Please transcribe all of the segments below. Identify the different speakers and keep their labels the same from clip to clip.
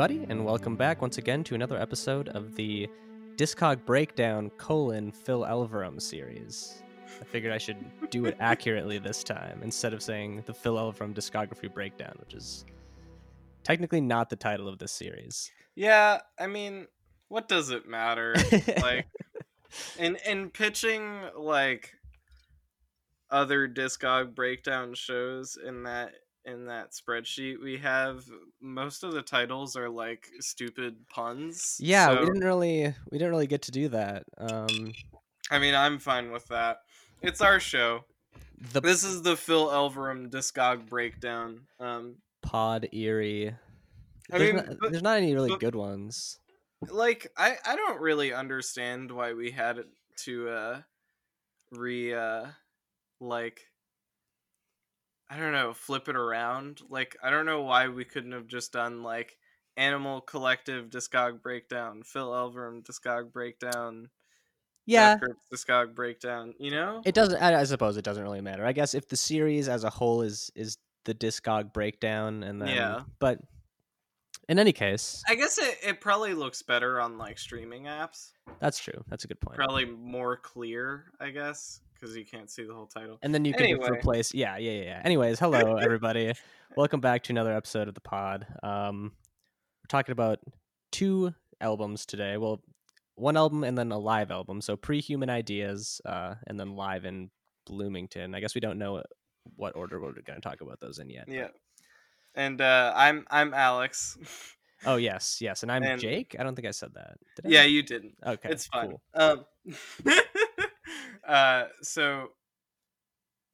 Speaker 1: Everybody, and welcome back once again to another episode of the Discog Breakdown colon Phil Elverum series. I figured I should do it accurately this time instead of saying the Phil Elverum Discography Breakdown, which is technically not the title of this series.
Speaker 2: Yeah, I mean, what does it matter? like in in pitching like other discog breakdown shows in that in that spreadsheet we have most of the titles are like stupid puns
Speaker 1: Yeah, we didn't really we didn't really get to do that. Um,
Speaker 2: i mean i'm fine with that it's our show
Speaker 1: the
Speaker 2: this is the phil elverum discog breakdown um
Speaker 1: Pod Eerie.
Speaker 2: I
Speaker 1: There's,
Speaker 2: mean,
Speaker 1: not,
Speaker 2: but-
Speaker 1: there's not any really
Speaker 2: but-
Speaker 1: good ones.
Speaker 2: like i i don't really understand why we had to uh re uh like i don't know flip it around like i don't know why we couldn't have just done like animal collective discog breakdown phil elverum discog breakdown
Speaker 1: Yeah,
Speaker 2: discog breakdown you know
Speaker 1: It doesn't. I, I suppose it doesn't really matter. I guess if the series as a whole is is the Discog breakdown, and then
Speaker 2: Yeah.
Speaker 1: But in any case,
Speaker 2: i guess it, it probably looks better on like streaming apps
Speaker 1: that's true. That's a good point.
Speaker 2: probably more clear i guess because you can't see the whole title
Speaker 1: And then you can
Speaker 2: Anyway.
Speaker 1: replace. Yeah, yeah, yeah, yeah. Anyways, hello everybody. Welcome back to another episode of the pod. Um, we're talking about two albums today. Well, one album and then a live album. So pre-human ideas, uh, and then live in Bloomington. I guess we don't know what order we're going to talk about those in yet. but-
Speaker 2: yeah and uh i'm i'm alex
Speaker 1: Oh yes, yes, and I'm
Speaker 2: And-
Speaker 1: Jake. I don't think I said that. Did I?
Speaker 2: Yeah, you didn't.
Speaker 1: Okay.
Speaker 2: it's fine.
Speaker 1: cool.
Speaker 2: Um, uh, so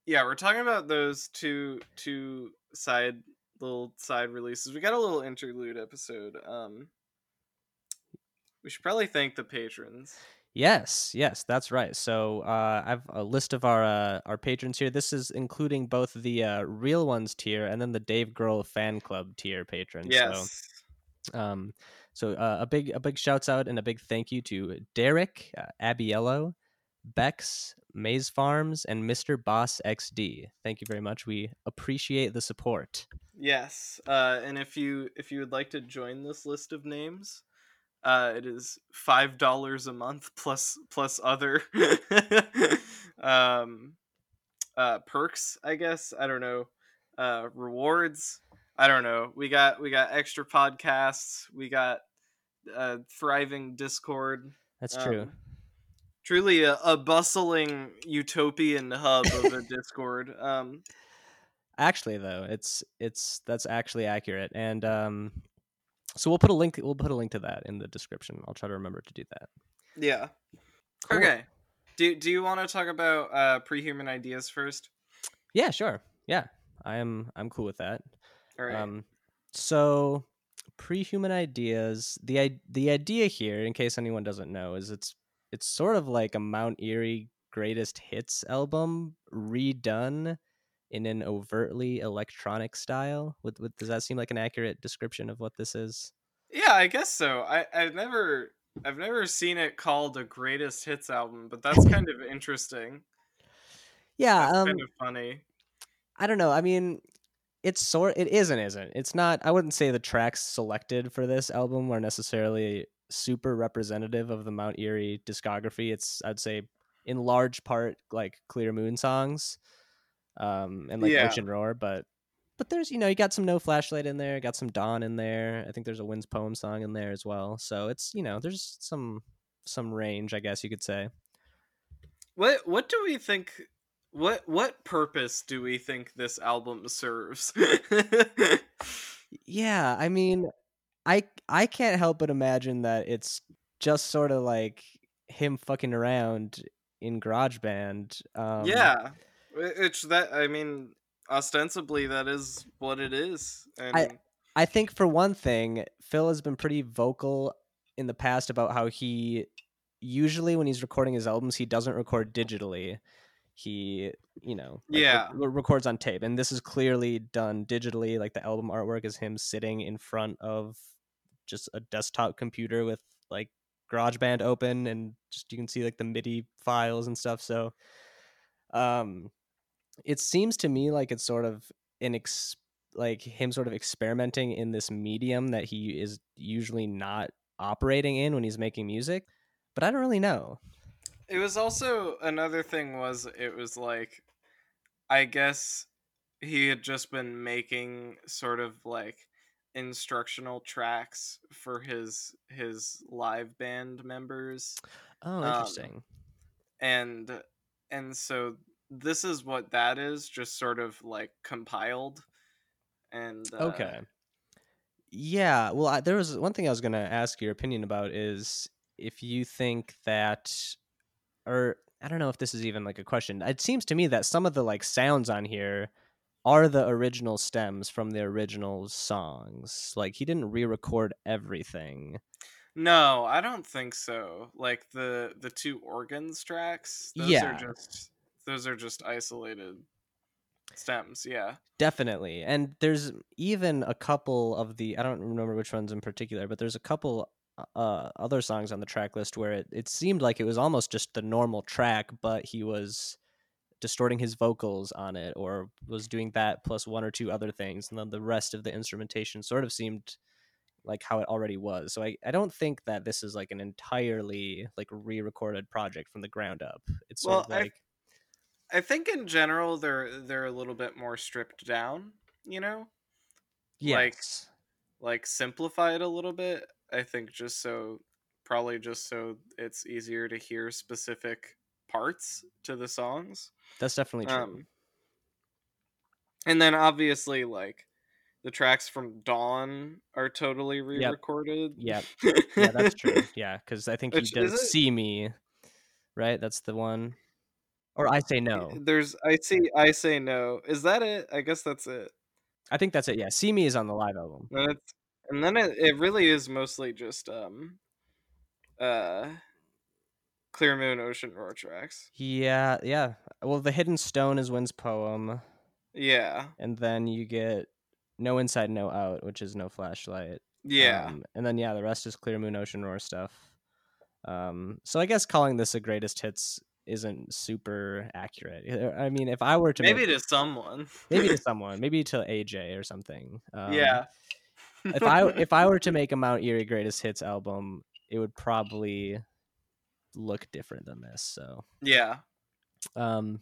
Speaker 2: yeah, we're talking about those two two side little side releases. We got a little interlude episode. Um, we should probably thank the patrons.
Speaker 1: Yes, yes, that's right. So uh, I've a list of our uh, our patrons here. This is including both the uh, real ones tier and then the Dave Grohl fan club tier patrons.
Speaker 2: Yes.
Speaker 1: So, um, so uh, a big a big shouts out and a big thank you to Derek, uh, Abiello, Bex, Maze Farms, and Mr. Boss XD. Thank you very much. We appreciate the support.
Speaker 2: Yes. Uh, and if you if you would like to join this list of names, uh, it is five dollars a month plus plus other um, uh, perks. I guess I don't know uh, rewards. I don't know. We got we got extra podcasts. We got uh, thriving Discord.
Speaker 1: That's true.
Speaker 2: Um, truly a, a bustling utopian hub of a Discord. Um,
Speaker 1: Actually, though, it's it's that's actually accurate, and um, so we'll put a link. We'll put a link to that in the description. I'll try to remember to do that.
Speaker 2: Yeah.
Speaker 1: Cool.
Speaker 2: Okay. Do Do you want to talk about uh, pre-human ideas first?
Speaker 1: Yeah, sure. Yeah, I am. I'm cool with that.
Speaker 2: All right.
Speaker 1: Um, so pre-human ideas. The i- the idea here, in case anyone doesn't know, is it's it's sort of like a Mount Eerie greatest hits album redone in an overtly electronic style. Would, would does that seem like an accurate description of what this is?
Speaker 2: yeah, I guess so. I I've never I've never seen it called a greatest hits album, but that's kind of interesting.
Speaker 1: Yeah.
Speaker 2: That's
Speaker 1: Um.
Speaker 2: kind of funny.
Speaker 1: I don't know. I mean, it's sort. It is and isn't. It's not. I wouldn't say the tracks selected for this album are necessarily super representative of the Mount Eerie discography. It's I'd say in large part like Clear Moon songs, um, and like
Speaker 2: Yeah.
Speaker 1: Ocean Roar. But but there's you know you got some No Flashlight in there, got some Dawn in there. I think there's a Wind's Poem song in there as well. So it's you know there's some some range, I guess you could say.
Speaker 2: What What do we think? What What purpose do we think this album serves?
Speaker 1: Yeah, I mean, I I can't help but imagine that it's just sort of like him fucking around in GarageBand. Um,
Speaker 2: yeah, it's that. I mean, ostensibly that is what it is. And
Speaker 1: I I think for one thing, Phil has been pretty vocal in the past about how he usually when he's recording his albums, he doesn't record digitally. He, you know, like,
Speaker 2: Yeah.
Speaker 1: re- records on tape, and this is clearly done digitally. Like the album artwork is him sitting in front of just a desktop computer with like GarageBand open, and just you can see like the MIDI files and stuff. So, um, it seems to me like it's sort of an ex- like him sort of experimenting in this medium that he is usually not operating in when he's making music but i don't really know
Speaker 2: it was also another thing was it was like I guess he had just been making sort of like instructional tracks for his his live band members
Speaker 1: oh
Speaker 2: Um,
Speaker 1: interesting.
Speaker 2: and and so this is what that is just sort of like compiled and uh,
Speaker 1: okay. Yeah well I, there was one thing i was going to ask your opinion about is if you think that or i don't know if this is even like a question. It seems to me that some of the like sounds on here are the original stems from the original songs like he didn't re-record everything
Speaker 2: no i don't think so like the the two organs tracks those
Speaker 1: Yeah.
Speaker 2: are just those are just isolated stems yeah
Speaker 1: Definitely. And there's even a couple of the I don't remember which ones in particular, but there's a couple uh other songs on the track list where it, it seemed like it was almost just the normal track, but he was distorting his vocals on it or was doing that plus one or two other things and then the rest of the instrumentation sort of seemed like how it already was. So I, I don't think that this is like an entirely like re-recorded project from the ground up. It's sort
Speaker 2: Well,
Speaker 1: of
Speaker 2: I-
Speaker 1: like
Speaker 2: I think in general they're they're a little bit more stripped down, you know? like-
Speaker 1: yes.
Speaker 2: Like simplified a little bit. I think just so probably just so it's easier to hear specific parts to the songs.
Speaker 1: That's definitely true.
Speaker 2: Um and then obviously like the tracks from Dawn are totally re-recorded.
Speaker 1: Yep. yeah, that's true. Yeah, because I think he does see me, right? That's the one. Or I say no.
Speaker 2: There's I see I say no. Is that it? I guess that's it.
Speaker 1: I think that's it. Yeah, see me is on the live album.
Speaker 2: And, and then it, it really is mostly just um uh Clear Moon Ocean Roar tracks.
Speaker 1: Yeah, yeah. Well, the hidden stone is Wind's Poem,
Speaker 2: Yeah.
Speaker 1: and then you get no inside, no out, which is no flashlight.
Speaker 2: Yeah.
Speaker 1: Um, and then yeah, the rest is Clear Moon Ocean Roar stuff. Um, so I guess calling this a greatest hits isn't super accurate. I mean, if I were to
Speaker 2: maybe
Speaker 1: make,
Speaker 2: to someone.
Speaker 1: maybe to someone, maybe to AJ or something. Um,
Speaker 2: yeah.
Speaker 1: if I if I were to make a Mount Eerie greatest hits album, it would probably look different than this. So,
Speaker 2: Yeah.
Speaker 1: um,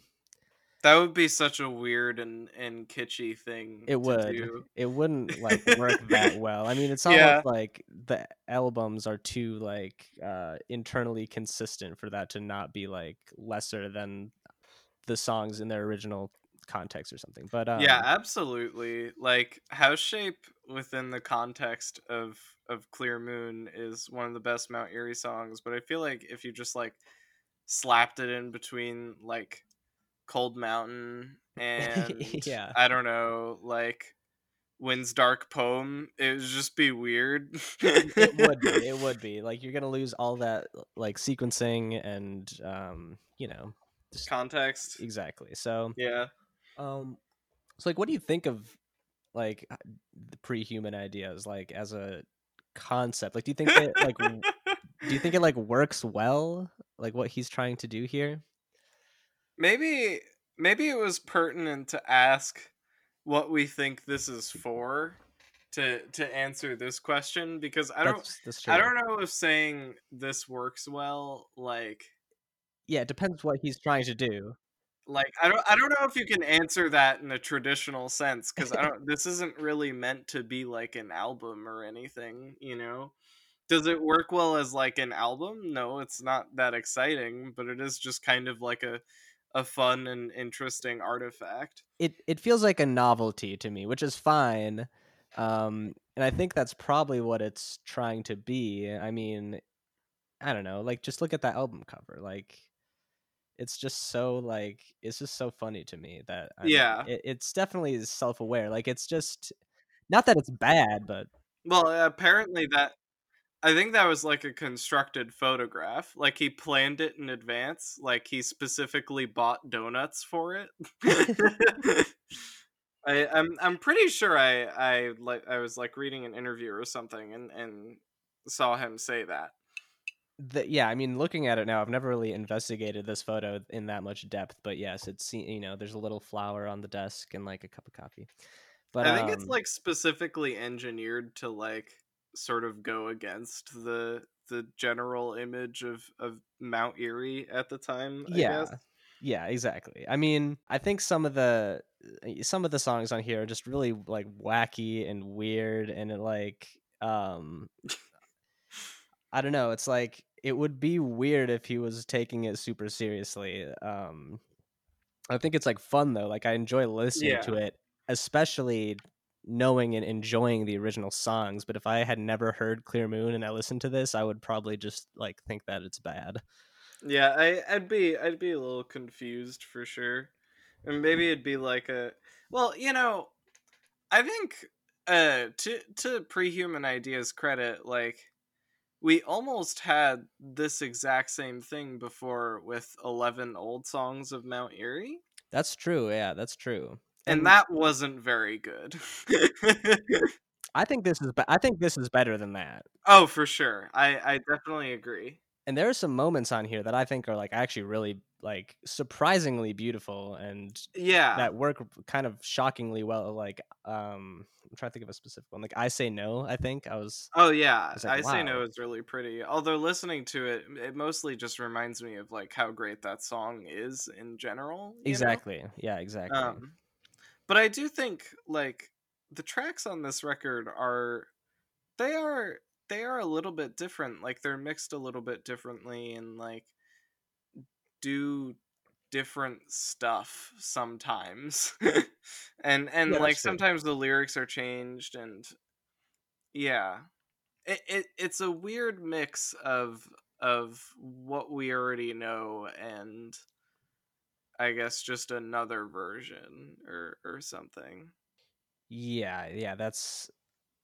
Speaker 2: That would be such a weird and, and kitschy thing.
Speaker 1: it
Speaker 2: to
Speaker 1: would
Speaker 2: do.
Speaker 1: it wouldn't like work that well. I mean, it's
Speaker 2: Yeah.
Speaker 1: like the albums are too like uh internally consistent for that to not be like lesser than the songs in their original context or something. But um,
Speaker 2: yeah, absolutely. Like House Shape within the context of of Clear Moon is one of the best Mount Eerie songs, but I feel like if you just like slapped it in between like Cold Mountain and
Speaker 1: Yeah.
Speaker 2: I don't know, like Wind's Dark Poem, it would just be weird.
Speaker 1: it would be. It would be like you're gonna lose all that like sequencing and um, you know, just
Speaker 2: context.
Speaker 1: exactly. So
Speaker 2: Yeah.
Speaker 1: Um, so like, what do you think of like the pre-human ideas, like as a concept? Like, do you think it like do you think it like works well? Like what he's trying to do here?
Speaker 2: maybe maybe it was pertinent to ask what we think this is for to to answer this question because I don't. I don't know if saying this works well like
Speaker 1: Yeah, it depends what he's trying to do.
Speaker 2: Like I don't I don't know if you can answer that in a traditional sense cuz I don't this isn't really meant to be like an album or anything, you know. Does it work well as like an album? No, it's not that exciting, but it is just kind of like a a fun and interesting artifact.
Speaker 1: It it feels like a novelty to me, which is fine. Um, and I think that's probably what it's trying to be. I mean, I don't know. Like, just look at that album cover. Like, it's just so like it's just so funny to me that I
Speaker 2: Yeah.
Speaker 1: mean, it, it's definitely self-aware. Like it's just not that it's bad, but
Speaker 2: Well, uh, apparently that I think that was like a constructed photograph. Like he planned it in advance. Like he specifically bought donuts for it. I, I'm I'm pretty sure I I like I was like reading an interview or something and and saw him say that.
Speaker 1: The, yeah, I mean, looking at it now, I've never really investigated this photo in that much depth, but yes, it's you know, there's a little flower on the desk and like a cup of coffee. But
Speaker 2: I think it's
Speaker 1: um,
Speaker 2: like specifically engineered to like sort of go against the the general image of of Mount Eerie at the time. I
Speaker 1: yeah,
Speaker 2: guess.
Speaker 1: yeah, exactly. I mean, I think some of the some of the songs on here are just really like wacky and weird, and it like um, I don't know. It's like it would be weird if he was taking it super seriously. Um, I think it's like fun though. Like I enjoy listening to it, especially knowing and enjoying the original songs. But if I had never heard Clear Moon and I listened to this, I would probably just like think that it's bad.
Speaker 2: Yeah, I, I'd be I'd be a little confused for sure, and maybe it'd be like a well, you know, I think uh to to pre-human ideas credit, like we almost had this exact same thing before with eleven old songs of Mount Eerie,
Speaker 1: That's true. Yeah, that's true.
Speaker 2: and that wasn't very good.
Speaker 1: I think this is. Be- I think this is better than that.
Speaker 2: oh, for sure, I I definitely agree.
Speaker 1: And there are some moments on here that I think are like actually really like surprisingly beautiful and
Speaker 2: Yeah,
Speaker 1: that work kind of shockingly well. Like, um, I'm trying to think of a specific one. Like, I say no. I think I was.
Speaker 2: Oh yeah,
Speaker 1: It's like,
Speaker 2: I say no
Speaker 1: wow.
Speaker 2: is really pretty. Although listening to it, it mostly just reminds me of like how great that song is in general. you know?
Speaker 1: Exactly. Yeah. Exactly.
Speaker 2: Um, but I do think like the tracks on this record are they are they are a little bit different. Like they're mixed a little bit differently and like do different stuff sometimes. and and
Speaker 1: Yeah,
Speaker 2: like sometimes the lyrics are changed and yeah. It, it it's a weird mix of of what we already know and I guess just another version or or something.
Speaker 1: Yeah, yeah, that's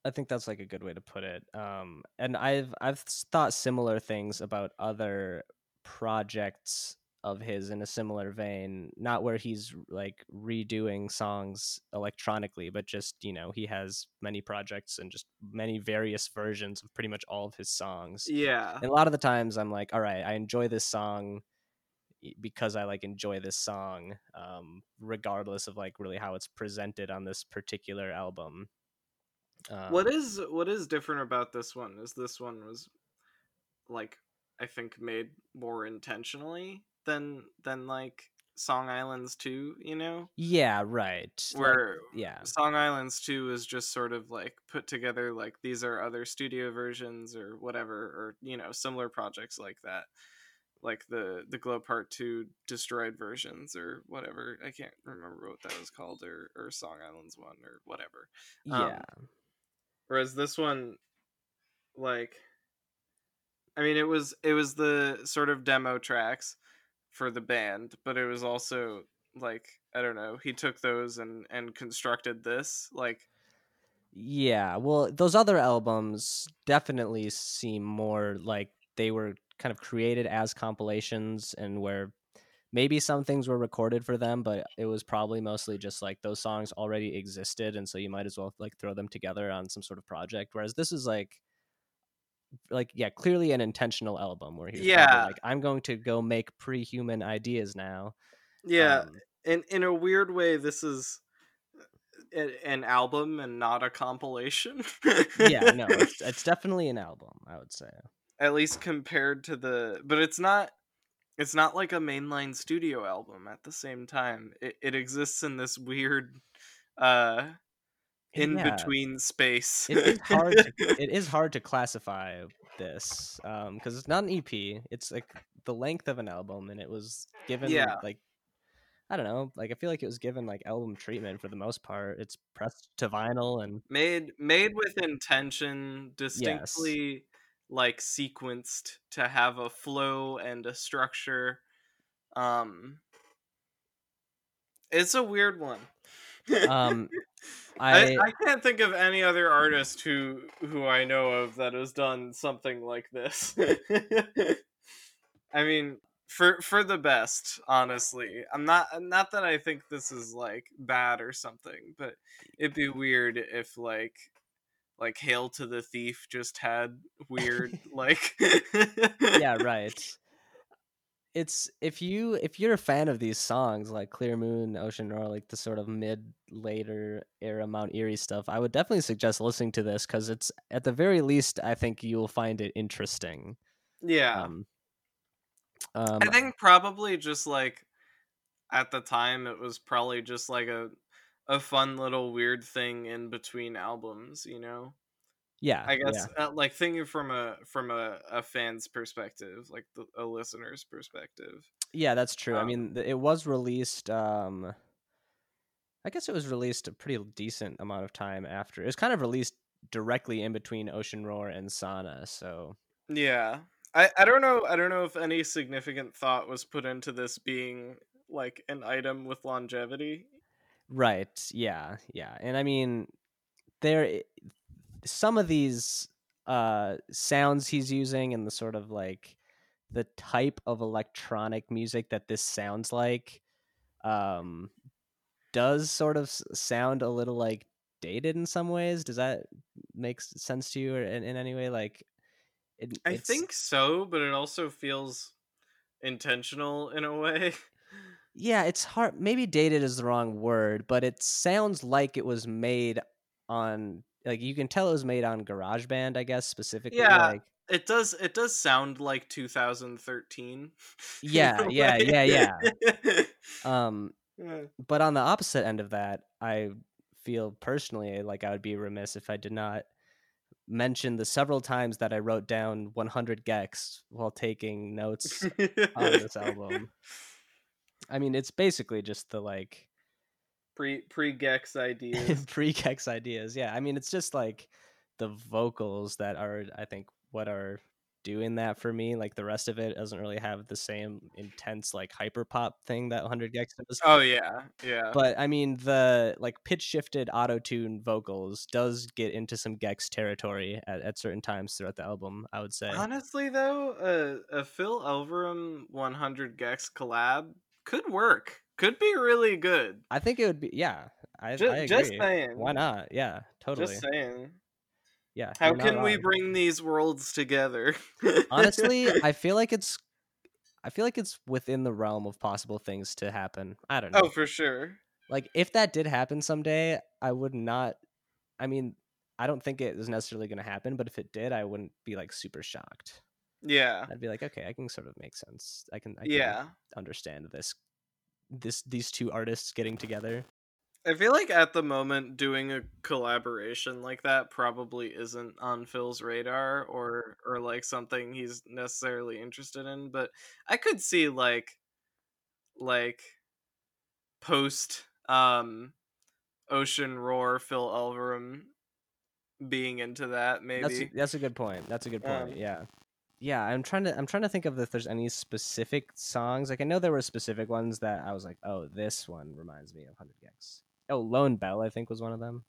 Speaker 1: I think that's like a good way to put it. Um and I've I've thought similar things about other projects of his in a similar vein, not where he's like redoing songs electronically, but just, you know, he has many projects and just many various versions of pretty much all of his songs.
Speaker 2: Yeah.
Speaker 1: And a lot of the times I'm like, all right, I enjoy this song because I like enjoy this song, um, regardless of like really how it's presented on this particular album. Um,
Speaker 2: what is what is different about this one is this one was like I think made more intentionally than than like Song Islands 2, you know?
Speaker 1: Yeah, right. Like,
Speaker 2: Where
Speaker 1: yeah,
Speaker 2: Song Islands 2 is just sort of like put together like these are other studio versions or whatever or you know similar projects like that. Like the the Glow Part 2 destroyed versions or whatever. I can't remember what that was called or or Song Islands 1 or whatever. Um,
Speaker 1: yeah,
Speaker 2: Whereas this one like I mean it was it was the sort of demo tracks for the band, but it was also like I don't know, he took those and and constructed this like
Speaker 1: yeah. Well, those other albums definitely seem more like they were kind of created as compilations and where maybe some things were recorded for them, but it was probably mostly just like those songs already existed, and so you might as well like throw them together on some sort of project. Whereas this is like, like yeah, clearly an intentional album where he's
Speaker 2: Yeah.
Speaker 1: like, I'm going to go make pre-human ideas now.
Speaker 2: yeah,
Speaker 1: Um,
Speaker 2: in in a weird way this is a- an album and not a compilation.
Speaker 1: yeah, no, it's, it's definitely an album. I would say.
Speaker 2: at least compared to the but it's not it's not like a mainline studio album at the same time it, it exists in this weird uh in
Speaker 1: Yeah.
Speaker 2: between space
Speaker 1: it is hard to, it is hard to classify this um because it's not an ep it's like the length of an album and it was given
Speaker 2: Yeah.
Speaker 1: like i don't know like i feel like it was given like album treatment for the most part it's pressed to vinyl and
Speaker 2: made made with intention distinctly like sequenced to have a flow and a structure Um, it's a weird one.
Speaker 1: Um,
Speaker 2: I,
Speaker 1: I,
Speaker 2: I can't think of any other artist who who I know of that has done something like this. I mean, for for the best, honestly. I'm not not that I think this is like bad or something, but it'd be weird if like like Hail to the Thief just had weird like
Speaker 1: yeah, right. It's if you if you're a fan of these songs like Clear Moon, Ocean Roar, like the sort of mid later era Mount Eerie stuff, I would definitely suggest listening to this because it's at the very least I think you'll find it interesting.
Speaker 2: Yeah.
Speaker 1: Um, um,
Speaker 2: I think probably just like at the time it was probably just like a a fun little weird thing in between albums, you know.
Speaker 1: Yeah,
Speaker 2: I guess
Speaker 1: yeah.
Speaker 2: uh, like thinking from a from a, a fan's perspective, like the, a listener's perspective.
Speaker 1: Yeah, that's true. I
Speaker 2: Um,
Speaker 1: mean, it was released. Um, I guess it was released a pretty decent amount of time after. It was kind of released directly in between Ocean Roar and Sauna. So
Speaker 2: Yeah. I, I don't know I don't know if any significant thought was put into this being like an item with longevity.
Speaker 1: right, yeah, yeah, and I mean, there i- some of these uh sounds he's using and the sort of like the type of electronic music that this sounds like um does sort of sound a little like dated in some ways does that make sense to you or in, in any way like it,
Speaker 2: I think so, but it also feels intentional in a way.
Speaker 1: yeah it's hard maybe dated is the wrong word but it sounds like it was made on like you can tell it was made on GarageBand I guess specifically
Speaker 2: Yeah.
Speaker 1: like
Speaker 2: It does it does sound like 2013.
Speaker 1: Yeah, Yeah,
Speaker 2: yeah,
Speaker 1: yeah, um
Speaker 2: Yeah.
Speaker 1: but on the opposite end of that, I feel personally like I would be remiss if I did not mention the several times that I wrote down 100 gecs while taking notes on this album. I mean, it's basically just the like
Speaker 2: pre pre gecs ideas.
Speaker 1: pre gecs ideas. Yeah, I mean, it's just like the vocals that are, I think, what are doing that for me. Like the rest of it doesn't really have the same intense like hyper pop thing that 100 gecs does.
Speaker 2: Oh yeah, yeah.
Speaker 1: but I mean the like pitch shifted auto tune vocals does get into some gecs territory at, at certain times throughout the album. I would say.
Speaker 2: Honestly, though, a a Phil Elverum 100 gecs collab could work. Could be really good.
Speaker 1: I think it would be yeah. I,
Speaker 2: Ju-
Speaker 1: I agree.
Speaker 2: just saying.
Speaker 1: Why not? Yeah, totally.
Speaker 2: Just saying.
Speaker 1: yeah.
Speaker 2: How can we bring these worlds together?
Speaker 1: Honestly, I feel like it's. I feel like it's within the realm of possible things to happen. I don't oh, know.
Speaker 2: oh, for sure.
Speaker 1: like if that did happen someday, I would not. I mean, I don't think it is necessarily going to happen, but if it did, I wouldn't be like super shocked.
Speaker 2: Yeah.
Speaker 1: I'd be like, okay, I can sort of make sense. I can, I can
Speaker 2: Yeah.
Speaker 1: understand this, this these two artists getting together.
Speaker 2: I feel like at the moment doing a collaboration like that probably isn't on Phil's radar or or like something he's necessarily interested in, but I could see like like post um Ocean Roar Phil Elverum being into that maybe.
Speaker 1: That's that's a good point. That's a good point.
Speaker 2: Um,
Speaker 1: yeah, yeah. I'm trying to I'm trying to think of if there's any specific songs. Like I know there were specific ones that I was like, oh, this one reminds me of Hundred gecs. Oh, Lone Bell, I think was one of them.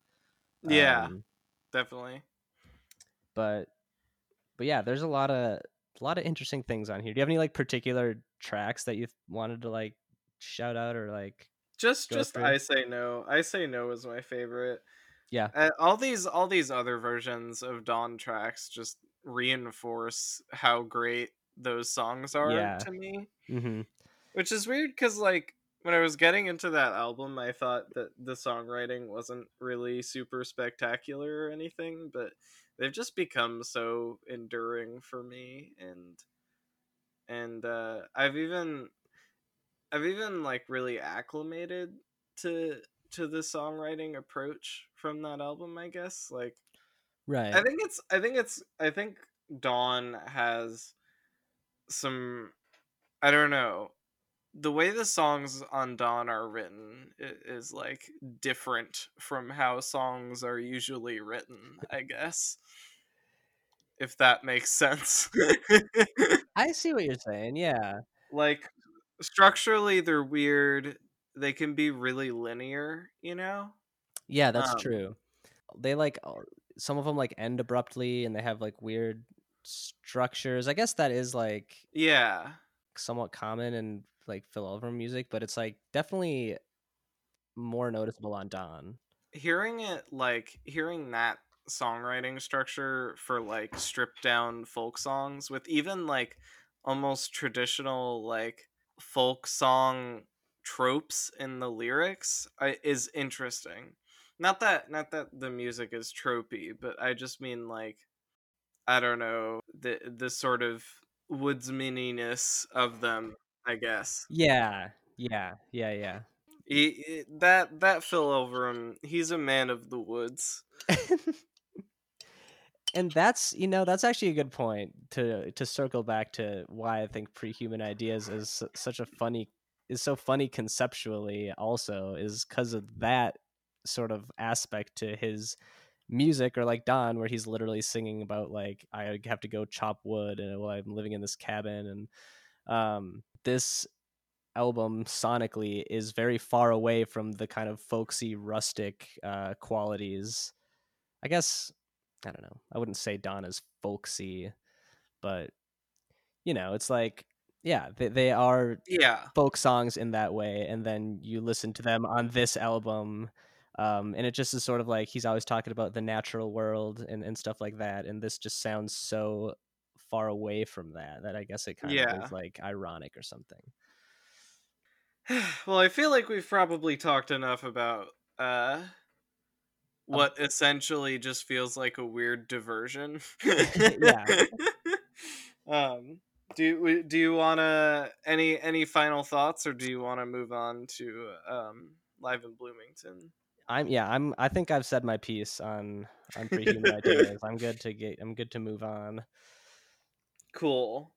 Speaker 2: yeah,
Speaker 1: Um,
Speaker 2: definitely.
Speaker 1: but but yeah, there's a lot of a lot of interesting things on here. Do you have any like particular tracks that you wanted to like shout out or like?
Speaker 2: Just just
Speaker 1: through?
Speaker 2: I say no. I say no is my favorite.
Speaker 1: Yeah.
Speaker 2: Uh, all these all these other versions of Dawn tracks just reinforce how great those songs are
Speaker 1: Yeah.
Speaker 2: to me.
Speaker 1: Mm-hmm.
Speaker 2: Which is weird cuz like when I was getting into that album, I thought that the songwriting wasn't really super spectacular or anything, but they've just become so enduring for me and and uh I've even I've even like really acclimated to to the songwriting approach from that album, I guess. Like
Speaker 1: Right.
Speaker 2: I think it's I think it's I think Dawn has some I don't know. The way the songs on Dawn are written is like different from how songs are usually written, I guess. If that makes sense.
Speaker 1: I see what you're saying. Yeah.
Speaker 2: like structurally they're weird. They can be really linear, you know?
Speaker 1: Yeah, that's
Speaker 2: Um,
Speaker 1: true. They like some of them like end abruptly and they have like weird structures. I guess that is like
Speaker 2: Yeah.
Speaker 1: somewhat common in like Phil Elverum music, but it's like definitely more noticeable on Dawn.
Speaker 2: Hearing it like hearing that songwriting structure for like stripped down folk songs with even like almost traditional like folk song tropes in the lyrics I, is interesting. Not that not that the music is tropey, but I just mean like I don't know the the sort of woodsmaniness of them. I guess
Speaker 1: Yeah, yeah, yeah, yeah.
Speaker 2: he, he- that that Phil Elverum, he's a man of the woods.
Speaker 1: and that's you know that's actually a good point to to circle back to why I think pre-human ideas is such a funny is so funny conceptually also is because of that sort of aspect to his music or like Dawn where he's literally singing about like I have to go chop wood and well, I'm living in this cabin and um this album sonically is very far away from the kind of folksy rustic uh qualities I guess I don't know. I wouldn't say Dawn is folksy, but you know, it's like yeah, they they are
Speaker 2: Yeah,
Speaker 1: folk songs in that way, and then you listen to them on this album, um, and it just is sort of like he's always talking about the natural world and and stuff like that, and this just sounds so far away from that that I guess it kind of is like ironic or something.
Speaker 2: well, I feel like we've probably talked enough about uh what essentially just feels like a weird diversion.
Speaker 1: Yeah.
Speaker 2: um do do you want to any any final thoughts or do you want to move on to um live in Bloomington?
Speaker 1: I'm yeah, I'm I think I've said my piece on on pre-human ideas. I'm good to get I'm good to move on.
Speaker 2: Cool.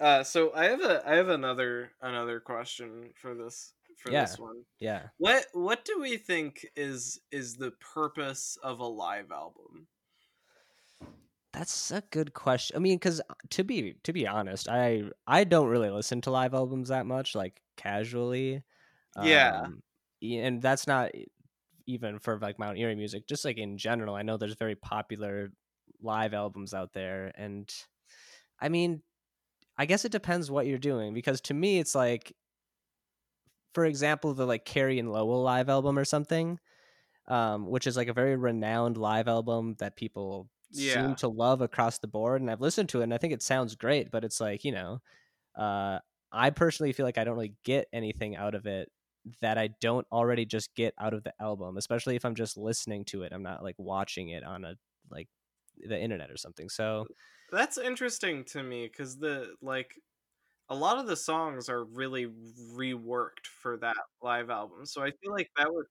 Speaker 2: Uh so I have a I have another another question for this for
Speaker 1: Yeah.
Speaker 2: this one.
Speaker 1: Yeah.
Speaker 2: What what do we think is is the purpose of a live album?
Speaker 1: That's a good question. I mean, because to be to be honest, I I don't really listen to live albums that much, like casually.
Speaker 2: Yeah.
Speaker 1: Um, and that's not even for like Mount Eerie music. Just like in general, I know there's very popular live albums out there, and I mean, I guess it depends what you're doing. Because to me, it's like, for example, the like Carrie and Lowell live album or something, um, which is like a very renowned live album that people
Speaker 2: Yeah.
Speaker 1: seem to love across the board. And I've listened to it, and I think it sounds great. But it's like you know, uh, I personally feel like I don't really get anything out of it that I don't already just get out of the album, especially if I'm just listening to it. I'm not like watching it on a like the internet or something. So
Speaker 2: That's interesting to me cuz the like a lot of the songs are really reworked for that live album. So I feel like that would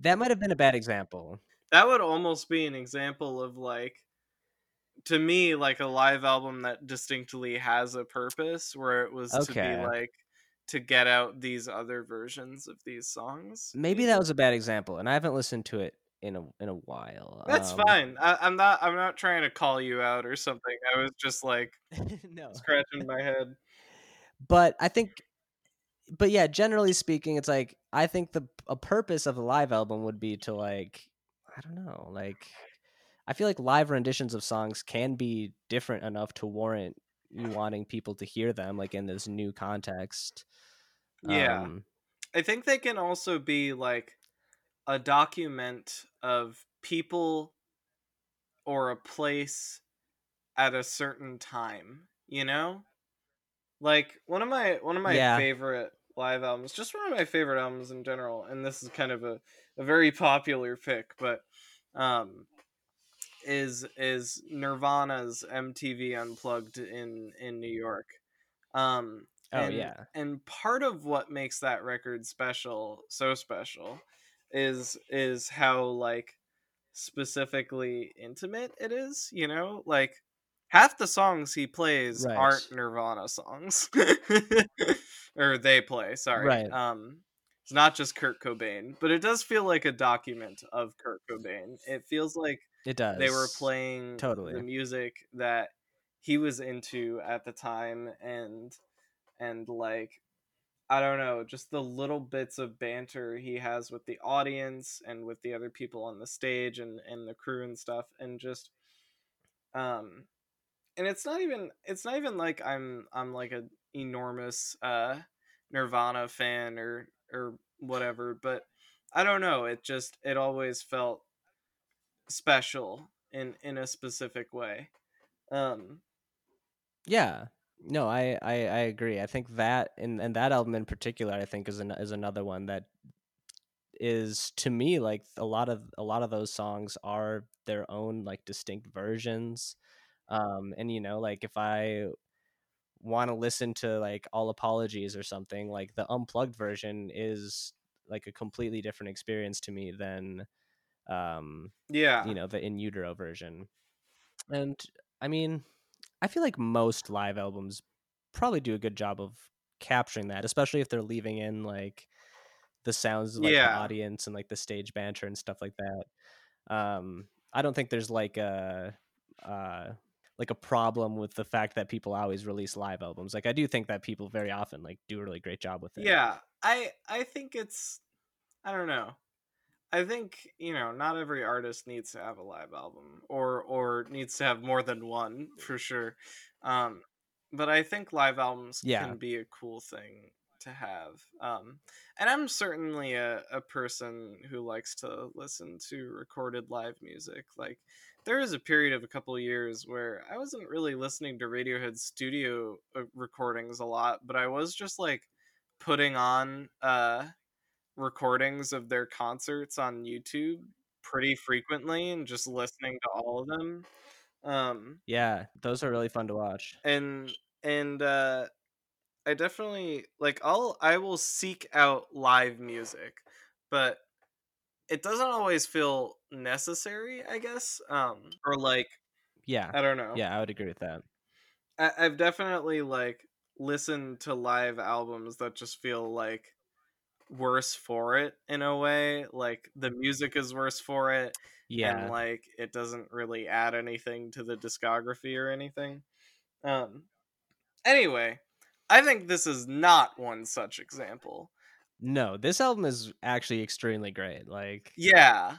Speaker 1: that might have been a bad example.
Speaker 2: that would almost be an example of like to me like a live album that distinctly has a purpose where it was to be like to get out these other versions of these songs.
Speaker 1: Maybe that was a bad example, and I haven't listened to it in a in a while.
Speaker 2: That's
Speaker 1: Um,
Speaker 2: fine. I, I'm not. I'm not trying to call you out or something. I was just like
Speaker 1: no,
Speaker 2: scratching my head.
Speaker 1: but I think, but yeah, generally speaking, it's like I think the a purpose of a live album would be to like I don't know, like I feel like live renditions of songs can be different enough to warrant wanting people to hear them, like in this new context.
Speaker 2: Yeah.
Speaker 1: Um,
Speaker 2: I think they can also be like a document of people or a place at a certain time. You know, like one of my one of my
Speaker 1: Yeah.
Speaker 2: favorite live albums, just one of my favorite albums in general, and this is kind of a, a very popular pick, but um is is Nirvana's MTV Unplugged in in New York. Um
Speaker 1: Oh,
Speaker 2: and,
Speaker 1: yeah.
Speaker 2: and part of what makes that record special, so special, is is how like specifically intimate it is. You know, like half the songs he plays
Speaker 1: Right.
Speaker 2: aren't Nirvana songs, or they play. Sorry,
Speaker 1: Right.
Speaker 2: Um, it's not just Kurt Cobain, but it does feel like a document of Kurt Cobain. It feels like
Speaker 1: it does.
Speaker 2: they were playing
Speaker 1: Totally.
Speaker 2: the music that he was into at the time and and like I don't know, just the little bits of banter he has with the audience and with the other people on the stage and and the crew and stuff and just um and it's not even it's not even like I'm I'm like a enormous uh Nirvana fan or or whatever, but I don't know, it just it always felt special in in a specific way. Um
Speaker 1: Yeah. No, I, I I agree. I think that and and that album in particular, I think is an, is another one that is to me like a lot of a lot of those songs are their own like distinct versions. Um, and you know, like if I want to listen to like all apologies or something, like the unplugged version is like a completely different experience to me than um
Speaker 2: yeah.
Speaker 1: you know the in utero version. And i mean i feel like most live albums probably do a good job of capturing that especially if they're leaving in like the sounds of like the audience and like the stage banter and stuff like that. Um i don't think there's like a uh like a problem with the fact that people always release live albums. Like i do think that people very often like do a really great job with it.
Speaker 2: Yeah, I I think it's I don't know. I think, you know, not every artist needs to have a live album or or needs to have more than one for sure. Um but I think live albums
Speaker 1: Yeah.
Speaker 2: can be a cool thing to have. Um and I'm certainly a, a person who likes to listen to recorded live music. Like there was a period of a couple of years where I wasn't really listening to Radiohead studio uh, recordings a lot, but I was just like putting on uh recordings of their concerts on YouTube pretty frequently and just listening to all of them. Um
Speaker 1: yeah those are really fun to watch
Speaker 2: and and uh I definitely like I'll I will seek out live music, but it doesn't always feel necessary, I guess. Um or like
Speaker 1: yeah
Speaker 2: I don't know.
Speaker 1: yeah i would agree with that
Speaker 2: I, I've definitely like listened to live albums that just feel like worse for it in a way. Like the music is worse for it,
Speaker 1: yeah
Speaker 2: and like it doesn't really add anything to the discography or anything. Um. Anyway, I think this is not one such example.
Speaker 1: No, this album is actually extremely great. Like,
Speaker 2: Yeah.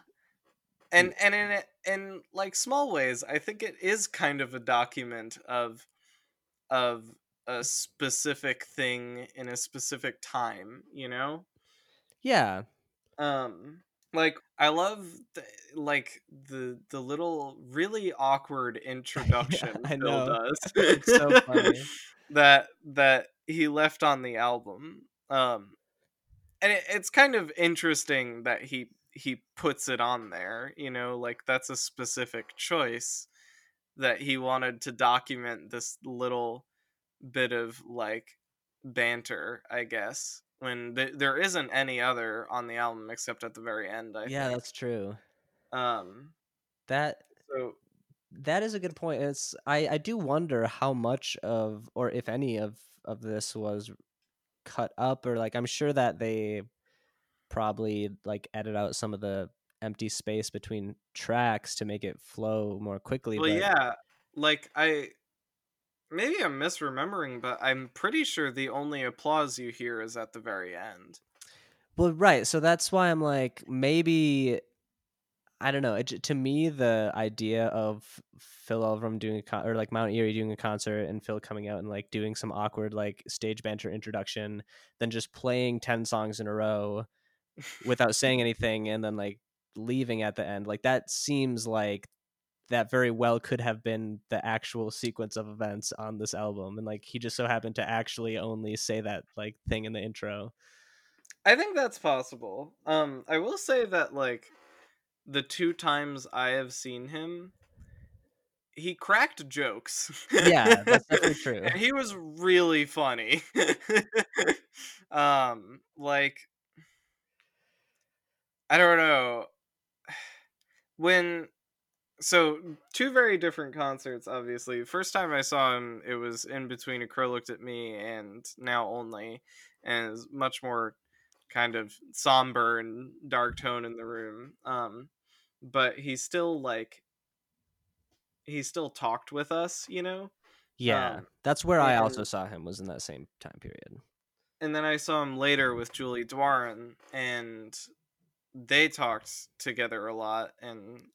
Speaker 2: And and in it in like small ways, I think it is kind of a document of of a specific thing in a specific time, you know?
Speaker 1: Yeah,
Speaker 2: Um like I love the, like the the little really awkward introduction
Speaker 1: I
Speaker 2: Phil
Speaker 1: know.
Speaker 2: does.
Speaker 1: It's so funny.
Speaker 2: that that he left on the album. Um and it, it's kind of interesting that he he puts it on there, you know, like that's a specific choice that he wanted to document this little bit of like banter, I guess. When th- there isn't any other on the album except at the very end, I
Speaker 1: yeah,
Speaker 2: think.
Speaker 1: that's true.
Speaker 2: Um
Speaker 1: That
Speaker 2: so
Speaker 1: that is a good point. It's I I do wonder how much of or if any of of this was cut up or like I'm sure that they probably like edit out some of the empty space between tracks to make it flow more quickly.
Speaker 2: well
Speaker 1: but
Speaker 2: yeah, like I maybe I'm misremembering, but I'm pretty sure the only applause you hear is at the very end.
Speaker 1: Well, right. So that's why I'm like, maybe I don't know. It, to me, the idea of Phil Elverum doing a con- or like Mount Eerie doing a concert and Phil coming out and like doing some awkward like stage banter introduction, then just playing ten songs in a row without saying anything, and then like leaving at the end, like that seems like that very well could have been the actual sequence of events on this album, and like he just so happened to actually only say that like thing in the intro.
Speaker 2: I think that's possible. Um, I will say that like the two times I have seen him, he cracked jokes.
Speaker 1: Yeah, that's definitely true.
Speaker 2: and he was really funny. um, like I don't know when. So two very different concerts. Obviously, first time I saw him, it was in between a crow looked at me and now only, and is much more kind of somber and dark tone in the room. Um, but he still like he still talked with us, you know.
Speaker 1: Yeah,
Speaker 2: Um,
Speaker 1: that's where I also saw him was in that same time period.
Speaker 2: and then I saw him later with Julie Doiron, and they talked together a lot and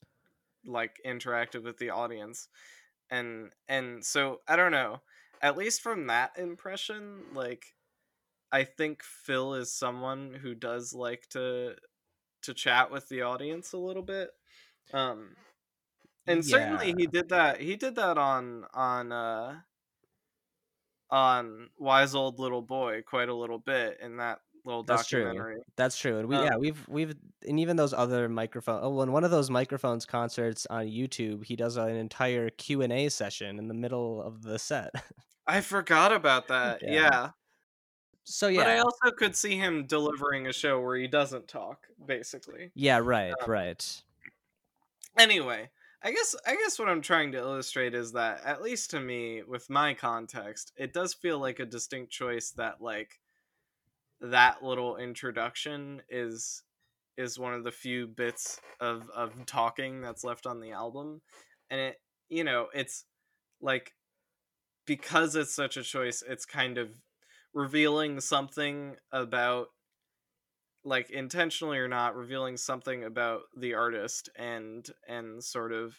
Speaker 2: like interacted with the audience, and and so I don't know. At least from that impression, like I think Phil is someone who does like to to chat with the audience a little bit. Um and certainly he did that he did that on on uh on Wise Old Little Boy quite a little bit in that little
Speaker 1: That's true. That's true. And we
Speaker 2: Um,
Speaker 1: yeah, we've we've and even those other microphone oh, in one of those microphones concerts on YouTube, he does an entire Q&A session in the middle of the set.
Speaker 2: I forgot about that.
Speaker 1: Yeah.
Speaker 2: Yeah.
Speaker 1: So yeah.
Speaker 2: But I also could see him delivering a show where he doesn't talk, basically.
Speaker 1: Yeah, right,
Speaker 2: Um,
Speaker 1: right.
Speaker 2: anyway i guess i guess what i'm trying to illustrate is that at least to me with my context it does feel like a distinct choice that like that little introduction is is one of the few bits of of talking that's left on the album. And it you know it's like because it's such a choice it's kind of revealing something about like intentionally or not revealing something about the artist and and sort of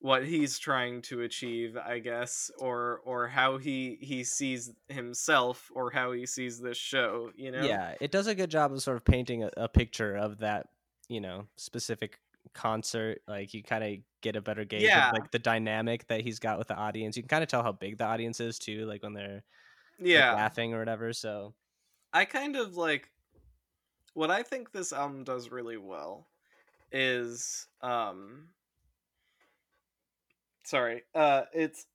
Speaker 2: what he's trying to achieve i guess or or how he he sees himself or how he sees this show you know
Speaker 1: Yeah, it does a good job of sort of painting a, a picture of that, you know, specific concert. Like you kind of get a better gauge
Speaker 2: Yeah.
Speaker 1: of like the dynamic that he's got with the audience. You can kind of tell how big the audience is too, like when they're like,
Speaker 2: yeah
Speaker 1: laughing or whatever. So
Speaker 2: I kind of like what I think this album does really well is um sorry, uh it's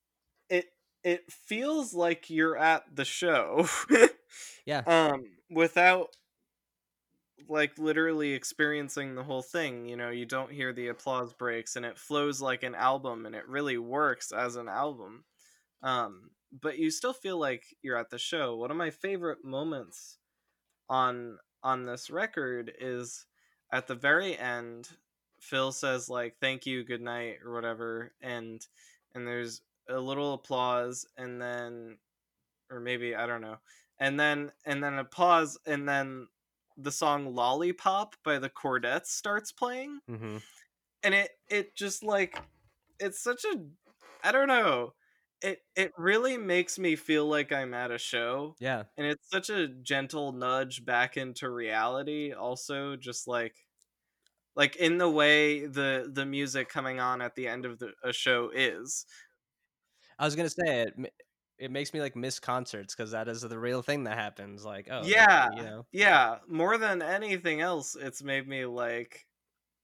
Speaker 2: it it feels like you're at the show.
Speaker 1: Yeah.
Speaker 2: Um without like literally experiencing the whole thing, you know, you don't hear the applause breaks and it flows like an album and it really works as an album. Um but you still feel like you're at the show. One of my favorite moments on on this record is at the very end phil says like thank you good night or whatever and and there's a little applause and then or maybe i don't know and then and then a pause and then the song lollipop by the chordettes starts playing
Speaker 1: hmm
Speaker 2: and it it just like it's such a i don't know it it really makes me feel like i'm at a show
Speaker 1: yeah,
Speaker 2: and it's such a gentle nudge back into reality also just like like in the way the the music coming on at the end of the a show is
Speaker 1: I was gonna say it. It makes me like miss concerts because that is the real thing that happens. Like, oh, like,
Speaker 2: yeah
Speaker 1: you know,
Speaker 2: yeah more than anything else it's made me like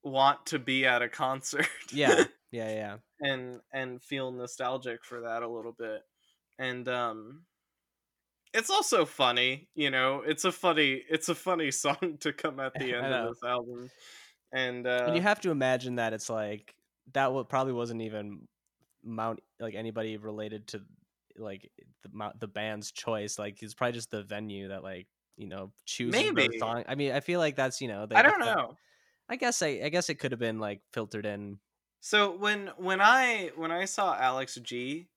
Speaker 2: want to be at a concert
Speaker 1: yeah, yeah, yeah.
Speaker 2: and and feel nostalgic for that a little bit and um it's also funny you know it's a funny it's a funny song to come at the end of this album and uh
Speaker 1: and you have to imagine that it's like that probably wasn't even mount like anybody related to like the mount the band's choice like it's probably just the venue that like you know chooses the
Speaker 2: Maybe.
Speaker 1: song. I mean i feel like that's you know they
Speaker 2: i don't
Speaker 1: that-
Speaker 2: know.
Speaker 1: I guess i i guess it could have been like filtered in.
Speaker 2: So when when I when I saw Alex G,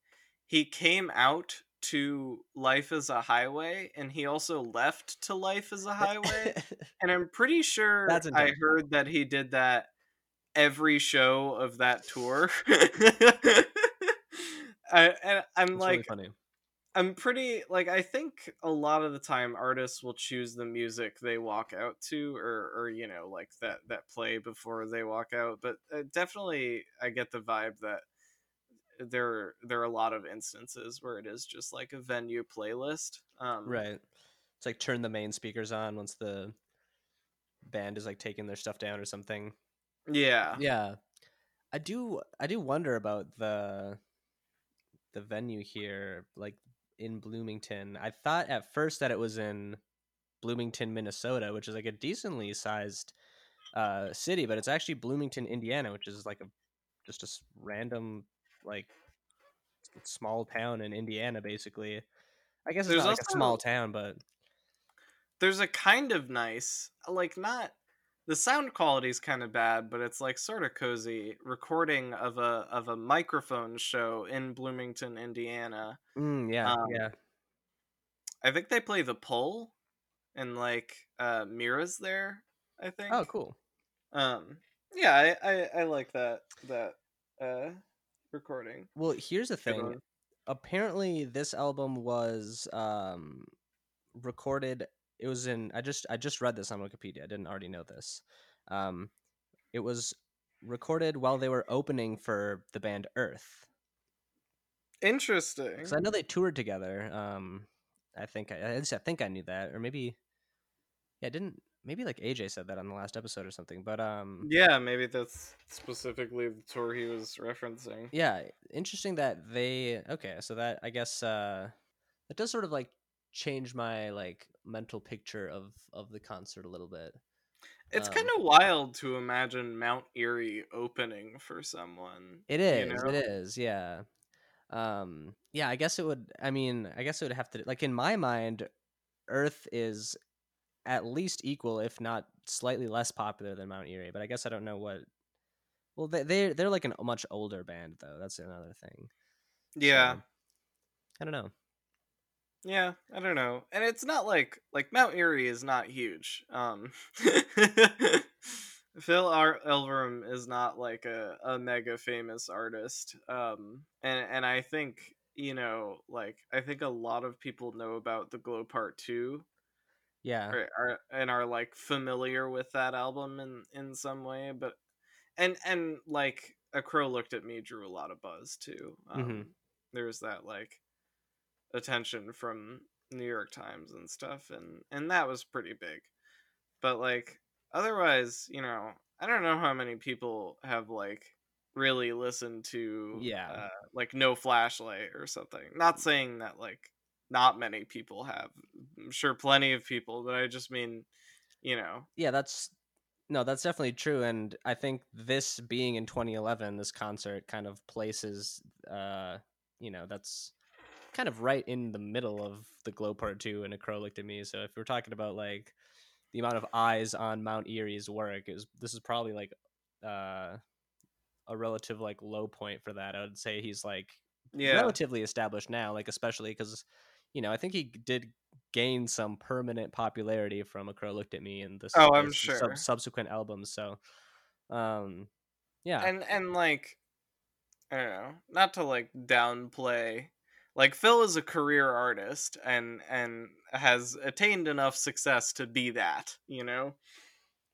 Speaker 2: he came out to Life as a Highway and he also left to Life as a Highway. and I'm pretty sure
Speaker 1: That's
Speaker 2: I heard that he did that every show of that tour. I, and I'm
Speaker 1: it's
Speaker 2: like
Speaker 1: really funny
Speaker 2: I'm pretty like I think a lot of the time artists will choose the music they walk out to or or you know like that that play before they walk out but uh, definitely I get the vibe that there there are a lot of instances where it is just like a venue playlist um
Speaker 1: right. It's like turn the main speakers on once the band is like taking their stuff down or something.
Speaker 2: Yeah.
Speaker 1: Yeah. I do i do wonder about the the venue here like in bloomington. I thought at first that it was in bloomington minnesota which is like a decently sized uh city but it's actually bloomington indiana which is like a just a random like small town in indiana basically i guess it's
Speaker 2: There's
Speaker 1: not like a small town but
Speaker 2: there's a kind of nice like not the sound quality is kind of bad but it's like sort of cozy recording of a of a microphone show in bloomington indiana
Speaker 1: mm, yeah
Speaker 2: Um,
Speaker 1: yeah
Speaker 2: I think they play the pull, and like uh Mirah's there. I think.
Speaker 1: Oh, cool.
Speaker 2: Um. Yeah, I I, I like that that uh recording.
Speaker 1: Well, here's the thing. Apparently, this album was um, recorded. It was in. I just I just read this on Wikipedia. I didn't already know this. Um, it was recorded while they were opening for the band Earth.
Speaker 2: Interesting.
Speaker 1: Because I know they toured together. Um, I think I, at least I think I knew that, or maybe, yeah, I didn't maybe like AJ said that on the last episode or something. But um,
Speaker 2: Yeah, maybe that's specifically the tour he was referencing.
Speaker 1: yeah, interesting that they okay. So that I guess uh, it does sort of like change my like mental picture of of the concert a little bit.
Speaker 2: It's
Speaker 1: Um,
Speaker 2: kind of wild to imagine Mount Eerie opening for someone.
Speaker 1: It is.
Speaker 2: You know?
Speaker 1: It is. Yeah. Um. Yeah. I guess it would. I mean, I guess it would have to. Like in my mind, Earth is at least equal, if not slightly less popular than Mount Eerie. But I guess I don't know what. Well, they they they're like a much older band though. That's another thing.
Speaker 2: Yeah.
Speaker 1: I don't know.
Speaker 2: Yeah, I don't know. And it's not like like Mount Eerie is not huge. Um Phil Ar- Elverum is not like a, a mega famous artist. Um and and I think, you know, like I think a lot of people know about the Glow Part 2
Speaker 1: Yeah.
Speaker 2: are, are and are like familiar with that album in in some way, but and and like A Crow Looked at Me drew a lot of buzz too. Um
Speaker 1: Mhm.
Speaker 2: there was that like attention from New York Times and stuff and and that was pretty big. But like otherwise, you know, I don't know how many people have like really listened to
Speaker 1: Yeah.
Speaker 2: uh, like No Flashlight or something. Not saying that like not many people have. I'm sure plenty of people, but I just mean, you know,
Speaker 1: Yeah. That's no. That's definitely true. And I think this being in 2011, this concert kind of places. Uh, you know, that's kind of right in the middle of the Glow Part Two and A Crow Looked at Me. So if we're talking about like the amount of eyes on Mount Eerie's work, is this is probably like uh, a relative like low point for that. I would say he's like
Speaker 2: yeah.
Speaker 1: relatively established now, like especially because you know I think he did gain some permanent popularity from A Crow Looked at Me and the
Speaker 2: Oh, I'm sure.
Speaker 1: sub- subsequent albums. So, um, yeah,
Speaker 2: and and like I don't know, not to like downplay like Phil is a career artist and and has attained enough success to be that, you know.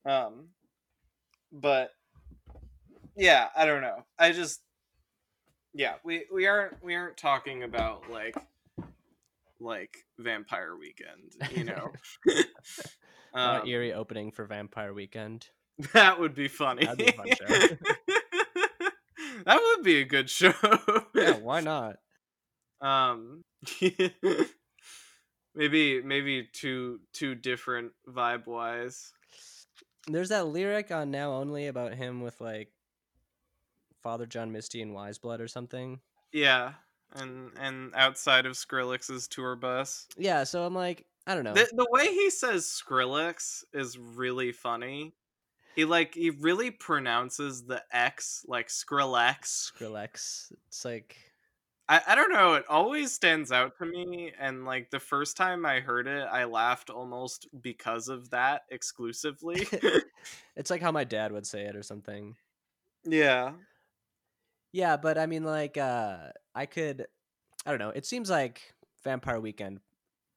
Speaker 2: Um but yeah, I don't know. I just yeah, we we aren't we aren't talking about like like Vampire Weekend, you know. Um,
Speaker 1: Eerie opening for Vampire Weekend.
Speaker 2: that would be funny.
Speaker 1: That'd be fun show.
Speaker 2: that would be a good show.
Speaker 1: Yeah, why not?
Speaker 2: um maybe maybe two two different vibe wise.
Speaker 1: There's that lyric on Now Only about him with like Father John Misty and Wise Blood or something.
Speaker 2: Yeah. And and outside of Skrillex's tour bus.
Speaker 1: Yeah, so I'm like, I don't know.
Speaker 2: The the way he says Skrillex is really funny. He like he really pronounces the X like Skrillex.
Speaker 1: Skrillex. It's like
Speaker 2: I, I don't know, it always stands out to me and like the first time I heard it, I laughed almost because of that exclusively.
Speaker 1: it's like how my dad would say it or something.
Speaker 2: yeah.
Speaker 1: Yeah, but I mean, like, uh, I could, I don't know. It seems like Vampire Weekend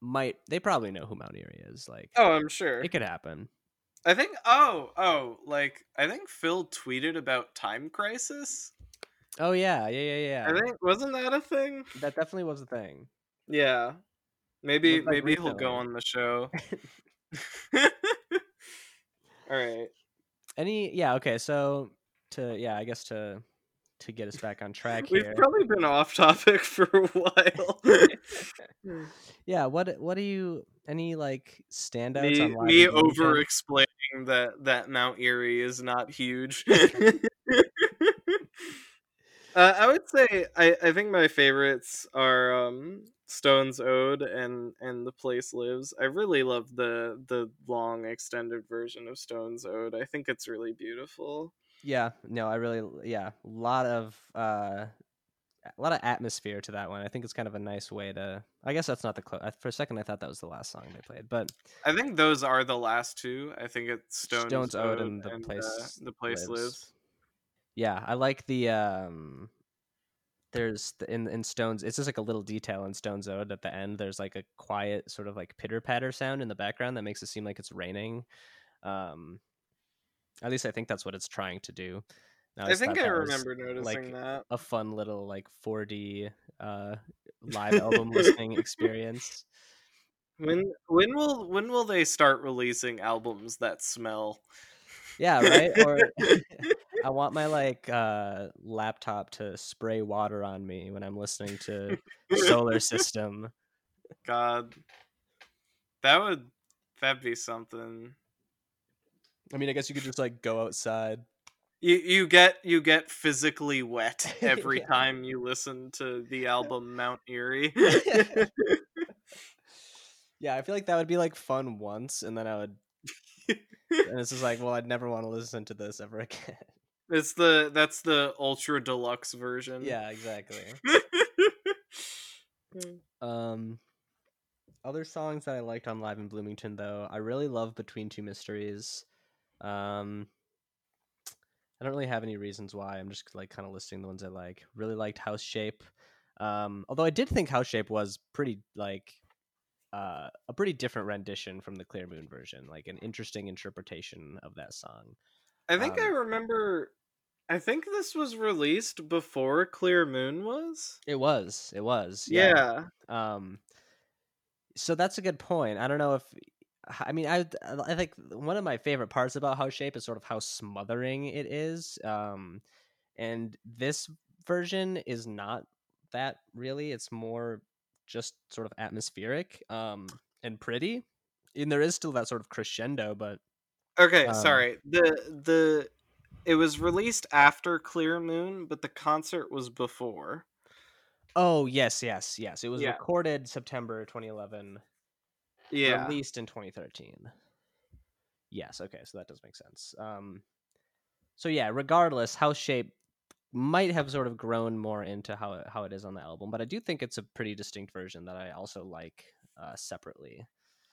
Speaker 1: might, they probably know who Mount Eerie is. Like,
Speaker 2: Oh, I'm sure.
Speaker 1: it could happen.
Speaker 2: I think oh, oh, like I think Phil tweeted about Time Crisis.
Speaker 1: Oh, yeah, yeah, yeah, yeah.
Speaker 2: I think wasn't that a thing?
Speaker 1: that definitely was a thing.
Speaker 2: Yeah. Maybe
Speaker 1: like
Speaker 2: maybe he'll go on the show. All right.
Speaker 1: Any, yeah, okay. So, to, yeah, I guess to, to get us back on track
Speaker 2: We've
Speaker 1: here.
Speaker 2: probably been off topic for a while.
Speaker 1: yeah, what, what do you, any, like, standouts
Speaker 2: me
Speaker 1: on
Speaker 2: me over explaining that that Mount Eerie is not huge. uh, I would say I, I think my favorites are um, Stone's Ode and and The Place Lives. I really love the the long extended version of Stone's Ode. I think it's really beautiful.
Speaker 1: Yeah, no, I really, yeah, a lot of, uh, a lot of atmosphere to that one. I think it's kind of a nice way to. I guess that's not the clo- for a second. I thought that was the last song they played, but
Speaker 2: I think those are the last two. I think it's Stones,
Speaker 1: Stones Ode and The
Speaker 2: uh,
Speaker 1: Place
Speaker 2: the place
Speaker 1: Lives.
Speaker 2: lives.
Speaker 1: yeah, I like the um. There's the, in in Stones. It's just like a little detail in Stones Ode at the end. There's like a quiet sort of like pitter patter sound in the background that makes it seem like it's raining. Um, at least I think that's what it's trying to do. And
Speaker 2: I think I
Speaker 1: was
Speaker 2: remember noticing
Speaker 1: like,
Speaker 2: that.
Speaker 1: a fun little like 4D uh live album listening experience.
Speaker 2: When when will when will they start releasing albums that smell?
Speaker 1: Yeah, right. Or I want my like uh laptop to spray water on me when I'm listening to Solar System.
Speaker 2: God, that would that'd be something.
Speaker 1: I mean, I guess you could just like go outside.
Speaker 2: You you get you get physically wet every
Speaker 1: Yeah.
Speaker 2: time you listen to the album Mount Eerie.
Speaker 1: Yeah, I feel like that would be like fun once, and then I would. and it's just like, well, I'd never want to listen to this ever again.
Speaker 2: it's the that's the ultra deluxe version.
Speaker 1: yeah, exactly. Um, other songs that I liked on Live in Bloomington, though, I really love Between Two Mysteries. Um, I don't really have any reasons why. I'm just like kind of listing the ones I like. Really liked House Shape. Um, although I did think House Shape was pretty like uh, a pretty different rendition from the Clear Moon version, like an interesting interpretation of that song.
Speaker 2: I think I
Speaker 1: Um,
Speaker 2: remember. I think this was released before Clear Moon was.
Speaker 1: It was, it was,
Speaker 2: Yeah.
Speaker 1: Um, so that's a good point. I don't know if I mean I I think one of my favorite parts about House Shape is sort of how smothering it is. Um, and this version is not that really. It's more just sort of atmospheric um and pretty. And there is still that sort of crescendo, but
Speaker 2: Okay,
Speaker 1: Um,
Speaker 2: sorry. The the it was released after Clear Moon, but the concert was before.
Speaker 1: oh yes, yes, yes. It was
Speaker 2: Yeah.
Speaker 1: recorded September 2011.
Speaker 2: Yeah.
Speaker 1: released in 2013. Yes, okay, so that does make sense. Um, so yeah, regardless, House Shape might have sort of grown more into how it, how it is on the album, but I do think it's a pretty distinct version that I also like uh, separately.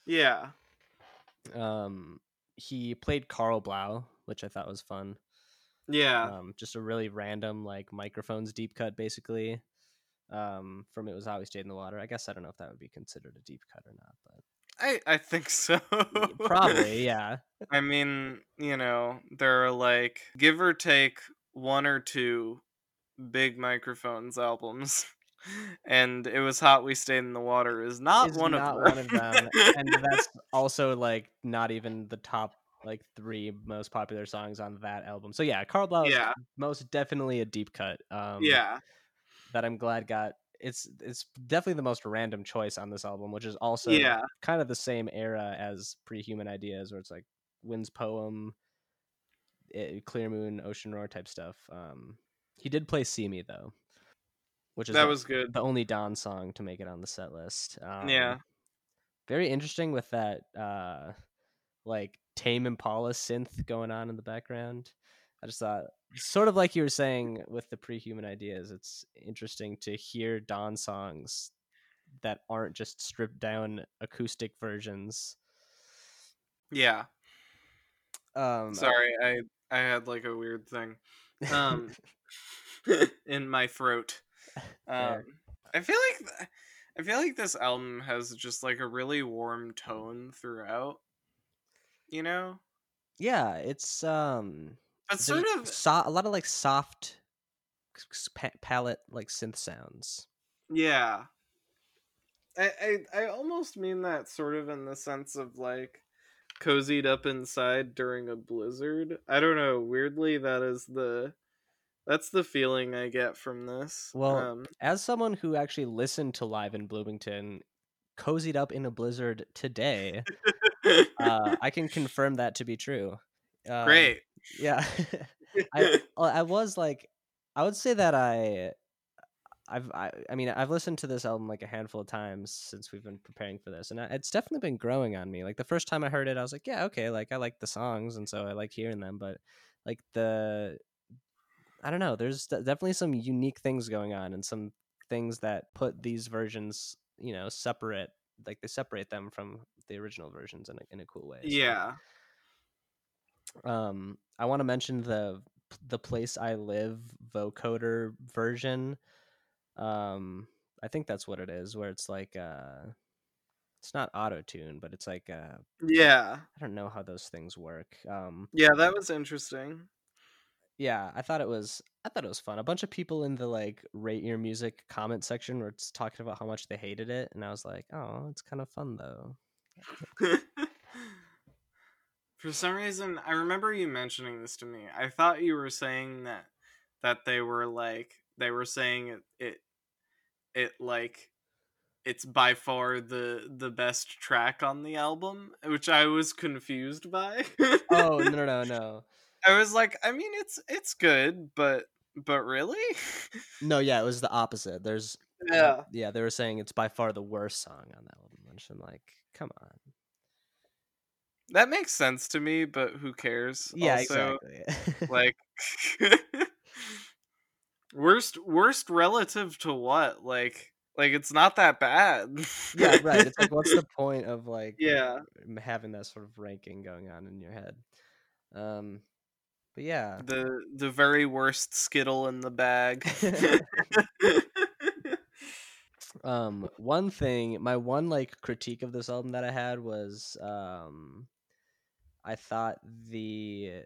Speaker 2: Yeah.
Speaker 1: Um, he played Karl Blau, which I thought was fun.
Speaker 2: Yeah.
Speaker 1: Um, just a really random like microphones deep cut, basically. Um, from it was how we stayed in the water. I guess I don't know if that would be considered a deep cut or not, but
Speaker 2: I I think so.
Speaker 1: probably, yeah.
Speaker 2: I mean, you know, there are like give or take one or two big microphones albums. And it was hot we stayed in the water is not
Speaker 1: is
Speaker 2: one
Speaker 1: not
Speaker 2: of them.
Speaker 1: one of them, and that's also like not even the top like three most popular songs on that album. So yeah, Karl Blau
Speaker 2: yeah.
Speaker 1: most definitely a deep cut. Um,
Speaker 2: Yeah.
Speaker 1: that I'm glad got. It's it's definitely the most random choice on this album, which is also
Speaker 2: Yeah.
Speaker 1: kind of the same era as Pre-Human Ideas, where it's like Wind's poem, eh, Clear Moon, Ocean Roar type stuff. Um, he did play "See Me" though, which is
Speaker 2: That
Speaker 1: the-
Speaker 2: was good.
Speaker 1: the only Dawn song to make it on the set list. Um,
Speaker 2: Yeah.
Speaker 1: very interesting with that uh like Tame Impala synth going on in the background. I just thought sort of like you were saying with the pre-human ideas, it's interesting to hear Dawn songs that aren't just stripped down acoustic versions.
Speaker 2: Yeah.
Speaker 1: Um
Speaker 2: Sorry, I I had like a weird thing um in my throat. Um I feel like th- I feel like this album has just like a really warm tone throughout. You know?
Speaker 1: yeah, it's um
Speaker 2: But sort of
Speaker 1: so- a lot of like soft pa- palette like synth sounds.
Speaker 2: yeah. I, I I almost mean that sort of in the sense of like cozied up inside during a blizzard. I don't know, weirdly that is the that's the feeling I get from this.
Speaker 1: Well,
Speaker 2: um,
Speaker 1: as someone who actually listened to live in Bloomington, cozied up in a blizzard today, uh, I can confirm that to be true. Um,
Speaker 2: great.
Speaker 1: Yeah, I I was like, I would say that I, I've I, I mean I've listened to this album like a handful of times since we've been preparing for this, and I, it's definitely been growing on me. Like the first time I heard it, I was like, yeah, okay, like I like the songs, and so I like hearing them, but like the I don't know. There's definitely some unique things going on, and some things that put these versions, you know, separate. Like they separate them from the original versions in a, in a cool way. So,
Speaker 2: Yeah.
Speaker 1: Um, I want to mention the the place I live vocoder version. Um, I think that's what it is, where it's like uh, it's not auto tune, but it's like uh,
Speaker 2: Yeah.
Speaker 1: I don't know how those things work. Um,
Speaker 2: Yeah, that was interesting.
Speaker 1: yeah, I thought it was I thought it was fun. A bunch of people in the like rate your music comment section were talking about how much they hated it, and I was like, oh, it's kind of fun though.
Speaker 2: For some reason, I remember you mentioning this to me. I thought you were saying that that they were like they were saying it it, it like it's by far the the best track on the album, which I was confused by.
Speaker 1: Oh no no no
Speaker 2: I was like, I mean, it's it's good, but but really,
Speaker 1: no yeah, it was the opposite. There's
Speaker 2: yeah,
Speaker 1: yeah, they were saying it's by far the worst song on that album, which I'm like, come on.
Speaker 2: That makes sense to me. But who cares?
Speaker 1: Yeah,
Speaker 2: Also,
Speaker 1: exactly.
Speaker 2: like worst worst relative to what like like it's not that bad
Speaker 1: yeah, right. It's like, what's the point of like
Speaker 2: yeah
Speaker 1: having that sort of ranking going on in your head? Um, but yeah,
Speaker 2: the the very worst skittle in the bag
Speaker 1: um, one thing, my one like critique of this album that I had was, um, I thought the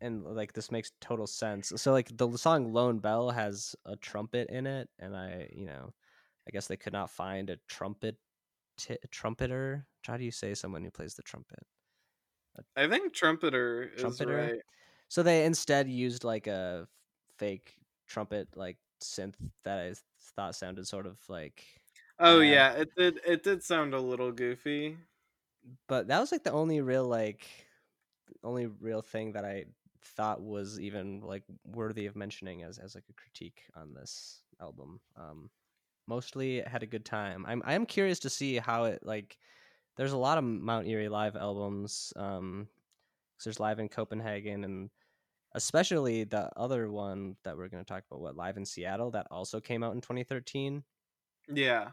Speaker 1: and like this makes total sense. So like the song Lone Bell has a trumpet in it, and I, you know, I guess they could not find a trumpet t- trumpeter. How do you say someone who plays the trumpet?
Speaker 2: i think trumpeter is
Speaker 1: Trumpeter?
Speaker 2: right
Speaker 1: So they instead used like a fake trumpet like synth that I thought sounded sort of like
Speaker 2: oh
Speaker 1: Yeah.
Speaker 2: yeah it did it did sound a little goofy
Speaker 1: but that was like the only real like only real thing that I thought was even like worthy of mentioning as as like a critique on this album. Um mostly had a good time. I'm I am curious to see how it like there's a lot of Mount Eerie live albums um there's live in Copenhagen and especially the other one that we're going to talk about what live in Seattle that also came out in 2013
Speaker 2: yeah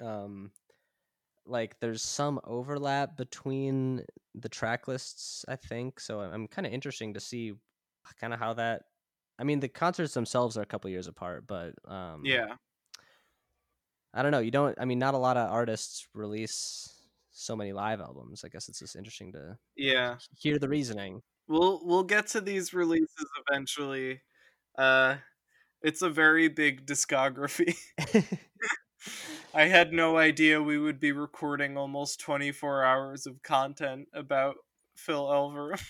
Speaker 1: um like there's some overlap between the track lists i think so i'm, kind of interesting to see kind of how that i mean the concerts themselves are a couple years apart but um
Speaker 2: yeah.
Speaker 1: I don't know you don't i mean not a lot of artists release so many live albums i guess it's just interesting to
Speaker 2: yeah.
Speaker 1: hear the reasoning.
Speaker 2: We'll we'll get to these releases eventually. Uh it's a very big discography I had no idea we would be recording almost 24 hours of content about Phil Elverum.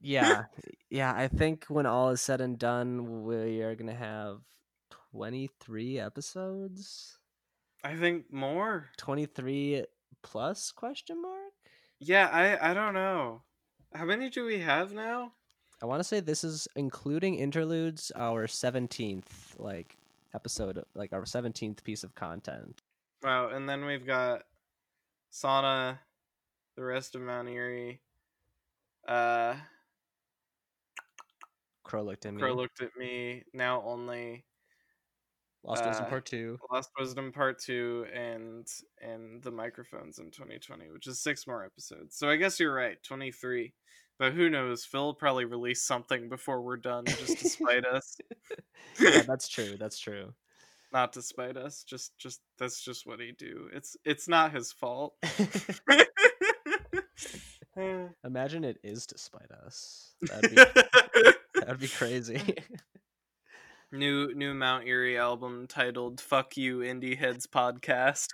Speaker 1: yeah yeah i think when all is said and done we are gonna have 23 episodes
Speaker 2: I think more.
Speaker 1: 23 plus question mark
Speaker 2: Yeah, I I don't know. How many do we have now?
Speaker 1: i want to say this is including interludes our 17th like episode like our 17th piece of content
Speaker 2: Wow, and then we've got Sauna, the rest of Mount Eerie. Uh,
Speaker 1: crow looked at me
Speaker 2: Crow looked at me. Now only
Speaker 1: lost wisdom
Speaker 2: uh,
Speaker 1: part two
Speaker 2: Lost Wisdom Part Two and and the microphones in 2020, which is six more episodes. So I guess you're right, 23. But who knows? Phil probably release something before we're done, just to spite us.
Speaker 1: yeah that's true that's true
Speaker 2: Not to spite us, just just that's just what he do. It's it's not his fault.
Speaker 1: imagine it is to spite us that'd be that'd be crazy
Speaker 2: new new Mount Eerie album titled "Fuck You Indie Heads Podcast."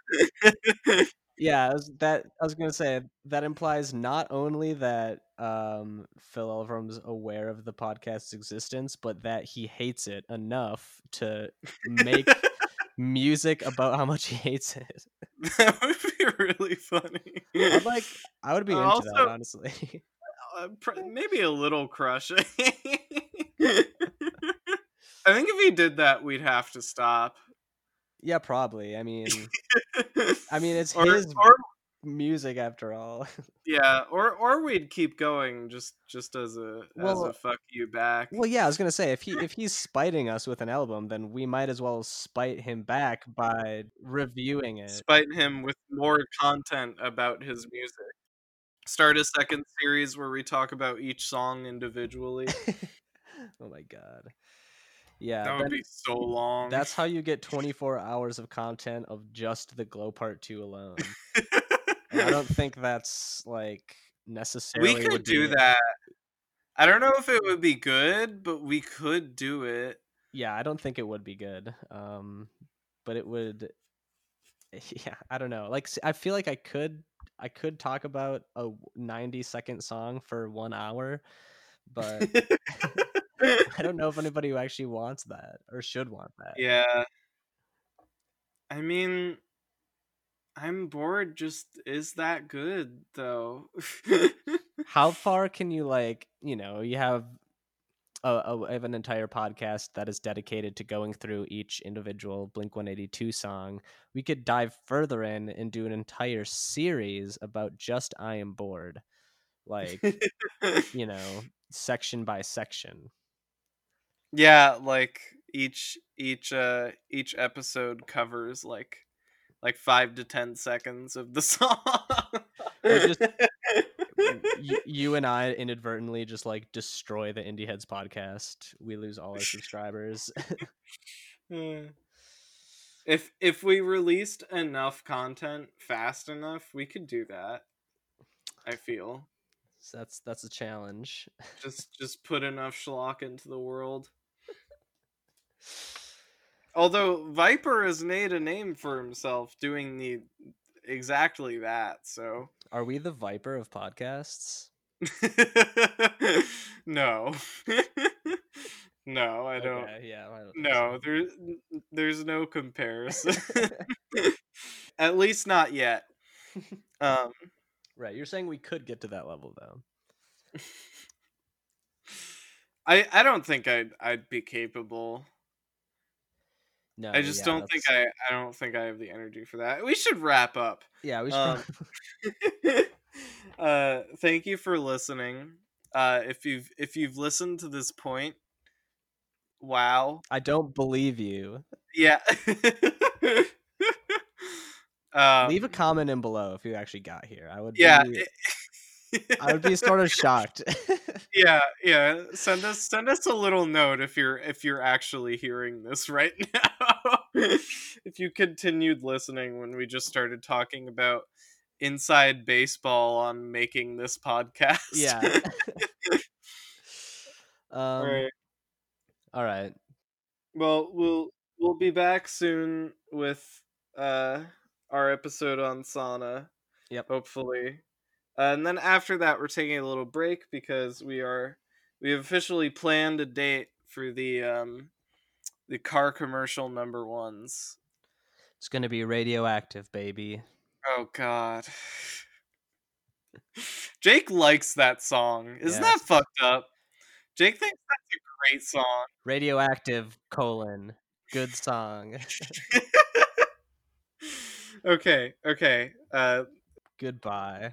Speaker 1: Yeah, I was, that I was gonna say that implies not only that um, Phil Elverum's aware of the podcast's existence, but that he hates it enough to make music about how much he hates it.
Speaker 2: that would be really funny.
Speaker 1: I'd like, I would be into
Speaker 2: Also-
Speaker 1: that honestly.
Speaker 2: Uh, maybe a little crushing. I think if he did that, we'd have to stop.
Speaker 1: Yeah, probably. I mean, I mean, it's
Speaker 2: or,
Speaker 1: his.
Speaker 2: or
Speaker 1: music after all.
Speaker 2: Yeah, or or we'd keep going just just as a as
Speaker 1: Well-
Speaker 2: a fuck you back.
Speaker 1: well, yeah, I was gonna say if he if he's spiting us with an album, then we might as well spite him back by reviewing it.
Speaker 2: Spite him with more content about his music. Start a second series where we talk about each song individually.
Speaker 1: oh my god. Yeah,
Speaker 2: that would be so long.
Speaker 1: that's how you get 24 hours of content of just the Glow Part 2 alone. I don't think that's like necessarily
Speaker 2: we could do that. I don't know if it would be good, but we could do it.
Speaker 1: Yeah, I don't think it would be good. Um, but it would. Yeah, I don't know. Like, I feel like I could, I could talk about a 90 second song for one hour, but I don't know if anybody who actually wants that or should want that.
Speaker 2: yeah. I mean, I'm bored. Just is that good though?
Speaker 1: How far can you like, you know, you have a, a I have an entire podcast that is dedicated to going through each individual Blink 182 song. We could dive further in and do an entire series about just I am bored. Like, you know, section by section.
Speaker 2: Yeah, like each each uh each episode covers like like five to ten seconds of the song.
Speaker 1: Just- you and I inadvertently just like destroy the Indie Heads podcast. We lose all our subscribers.
Speaker 2: If if we released enough content fast enough, we could do that. I feel
Speaker 1: So that's that's a challenge.
Speaker 2: just just put enough schlock into the world. Although Viper has made a name for himself doing the exactly that, so
Speaker 1: Are we the Viper of podcasts?
Speaker 2: no, no, I don't.
Speaker 1: Okay, yeah. I don't
Speaker 2: No, there's there's no comparison. At least not yet. Um,
Speaker 1: right. You're saying we could get to that level though.
Speaker 2: I I don't think I'd I'd be capable.
Speaker 1: No,
Speaker 2: I just
Speaker 1: yeah,
Speaker 2: don't think I I don't think I have the energy for that. We should wrap up.
Speaker 1: Yeah, we should.
Speaker 2: um, uh, thank you for listening. Uh, if you've if you've listened to this point, wow.
Speaker 1: I don't believe you.
Speaker 2: Yeah. um,
Speaker 1: Leave a comment in below if you actually got here. I would.
Speaker 2: yeah.
Speaker 1: Be, I would be sort of shocked.
Speaker 2: yeah yeah send us send us a little note if you're if you're actually hearing this right now if you continued listening when we just started talking about inside baseball on making this podcast
Speaker 1: yeah. um,
Speaker 2: all right
Speaker 1: all right.
Speaker 2: well we'll we'll be back soon with uh our episode on sauna
Speaker 1: Yep.
Speaker 2: hopefully uh, and then after that we're taking a little break because we are we have officially planned a date for the um the car commercial number ones
Speaker 1: It's gonna be radioactive, baby.
Speaker 2: oh god jake likes that song isn't
Speaker 1: Yes.
Speaker 2: that fucked up jake thinks that's a great song
Speaker 1: Radioactive colon. Good song.
Speaker 2: okay okay uh
Speaker 1: Goodbye.